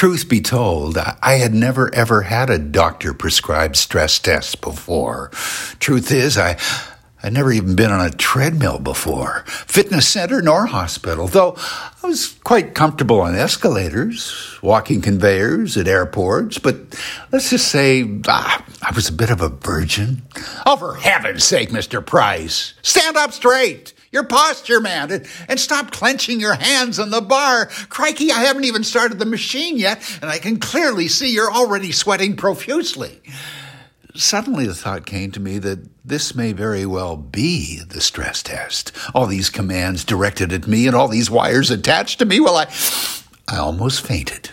Truth be told, I had never ever had a doctor prescribed stress test before. Truth is, I, I'd never even been on a treadmill before, fitness center nor hospital, though I was quite comfortable on escalators, walking conveyors at airports, but let's just say ah, I was a bit of a virgin. Oh, for heaven's sake, Mr. Price, stand up straight. Your posture, man, and, and stop clenching your hands on the bar. Crikey, I haven't even started the machine yet, and I can clearly see you're already sweating profusely. Suddenly, the thought came to me that this may very well be the stress test. All these commands directed at me and all these wires attached to me. Well, I, I almost fainted.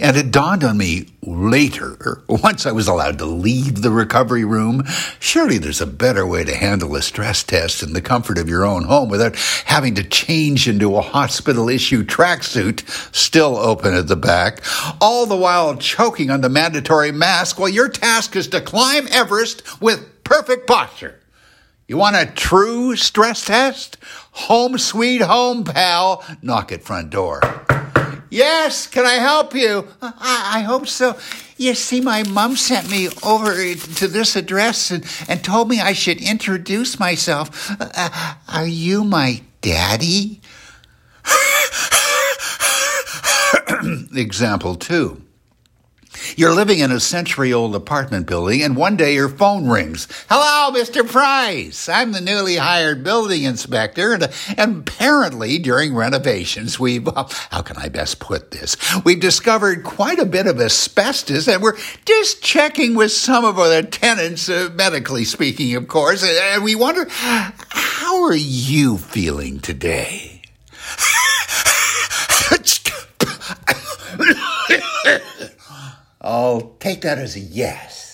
And it dawned on me later, er, once I was allowed to leave the recovery room, surely there's a better way to handle a stress test in the comfort of your own home without having to change into a hospital issue tracksuit, still open at the back, all the while choking on the mandatory mask while your task is to climb Everest with perfect posture. You want a true stress test? Home sweet home, pal. Knock at front door. Yes, can I help you? I, I hope so. You see, my mom sent me over to this address and, and told me I should introduce myself. Uh, are you my daddy? Example two. You're living in a century old apartment building, and one day your phone rings. Hello, Mr. Price. I'm the newly hired building inspector, and, and apparently during renovations, we've, uh, how can I best put this? We've discovered quite a bit of asbestos, and we're just checking with some of our tenants, uh, medically speaking, of course, and we wonder, how are you feeling today? I'll take that as a yes.